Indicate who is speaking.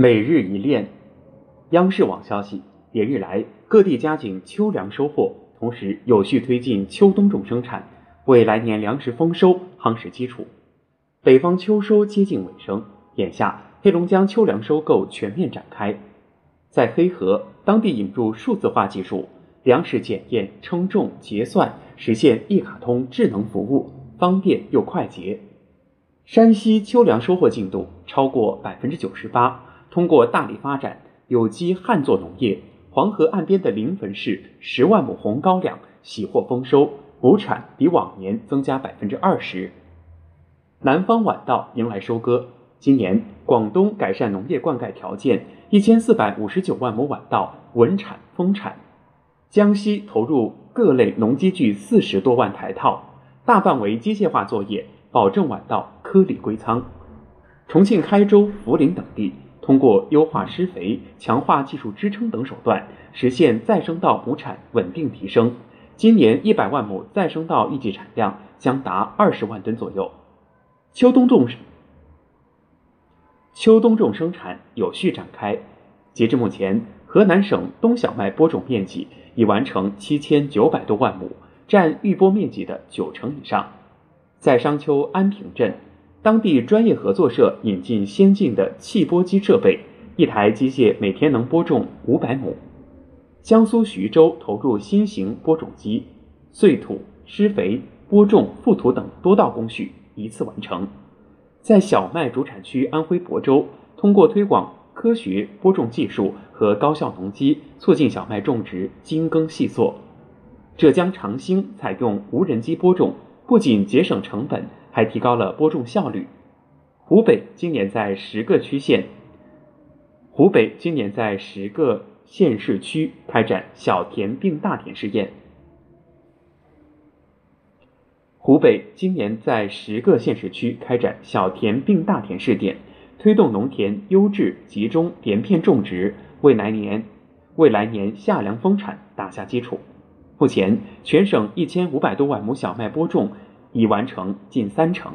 Speaker 1: 每日一练，央视网消息，连日来各地加紧秋粮收获，同时有序推进秋冬种生产，为来年粮食丰收夯实基础。北方秋收接近尾声，眼下黑龙江秋粮收购全面展开。在黑河，当地引入数字化技术，粮食检验、称重、结算实现一卡通智能服务，方便又快捷。山西秋粮收获进度超过百分之九十八。通过大力发展有机旱作农业，黄河岸边的临汾市十万亩红高粱喜获丰收，亩产比往年增加百分之二十。南方晚稻迎来收割，今年广东改善农业灌溉条件，一千四百五十九万亩晚稻稳产丰产。江西投入各类农机具四十多万台套，大范围机械化作业，保证晚稻颗粒归仓。重庆开州、涪陵等地。通过优化施肥、强化技术支撑等手段，实现再生稻亩产稳定提升。今年一百万亩再生稻预计产量将达二十万吨左右。秋冬种秋冬种生产有序展开，截至目前，河南省冬小麦播种面积已完成七千九百多万亩，占预播面积的九成以上。在商丘安平镇。当地专业合作社引进先进的气播机设备，一台机械每天能播种五百亩。江苏徐州投入新型播种机，碎土、施肥、播种、覆土等多道工序一次完成。在小麦主产区安徽亳州，通过推广科学播种技术和高效农机，促进小麦种植精耕细作。浙江长兴采用无人机播种，不仅节省成本。还提高了播种效率。湖北今年在十个区县，湖北今年在十个县市区开展小田并大田试验。湖北今年在十个县市区开展小田并大田试点，推动农田优质集中连片种植，为来年为来年夏粮丰产打下基础。目前，全省一千五百多万亩小麦播种。已完成近三成。